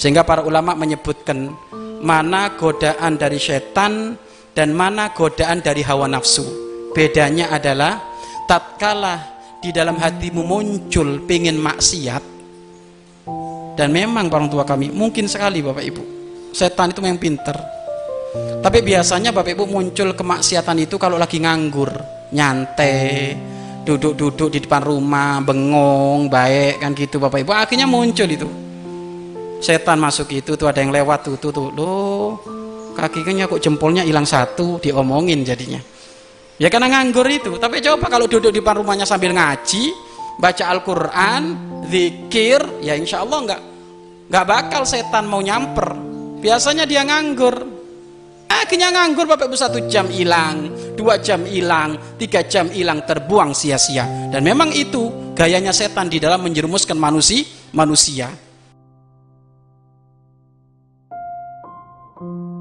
Sehingga para ulama menyebutkan mana godaan dari setan dan mana godaan dari hawa nafsu. Bedanya adalah tatkala di dalam hatimu muncul pengen maksiat dan memang orang tua kami mungkin sekali Bapak Ibu setan itu memang pinter. Tapi biasanya Bapak Ibu muncul kemaksiatan itu kalau lagi nganggur nyantai duduk-duduk di depan rumah bengong baik kan gitu Bapak Ibu. Akhirnya muncul itu setan masuk itu tuh ada yang lewat tuh tuh, tuh. Loh kakinya kok jempolnya hilang satu diomongin jadinya. Ya karena nganggur itu. Tapi coba kalau duduk di depan rumahnya sambil ngaji baca Al-Quran zikir ya insya Allah nggak nggak bakal setan mau nyamper. Biasanya dia nganggur. Akhirnya nganggur Bapak Ibu satu jam hilang dua jam hilang tiga jam hilang terbuang sia-sia. Dan memang itu gayanya setan di dalam menjerumuskan manusia manusia Thank you.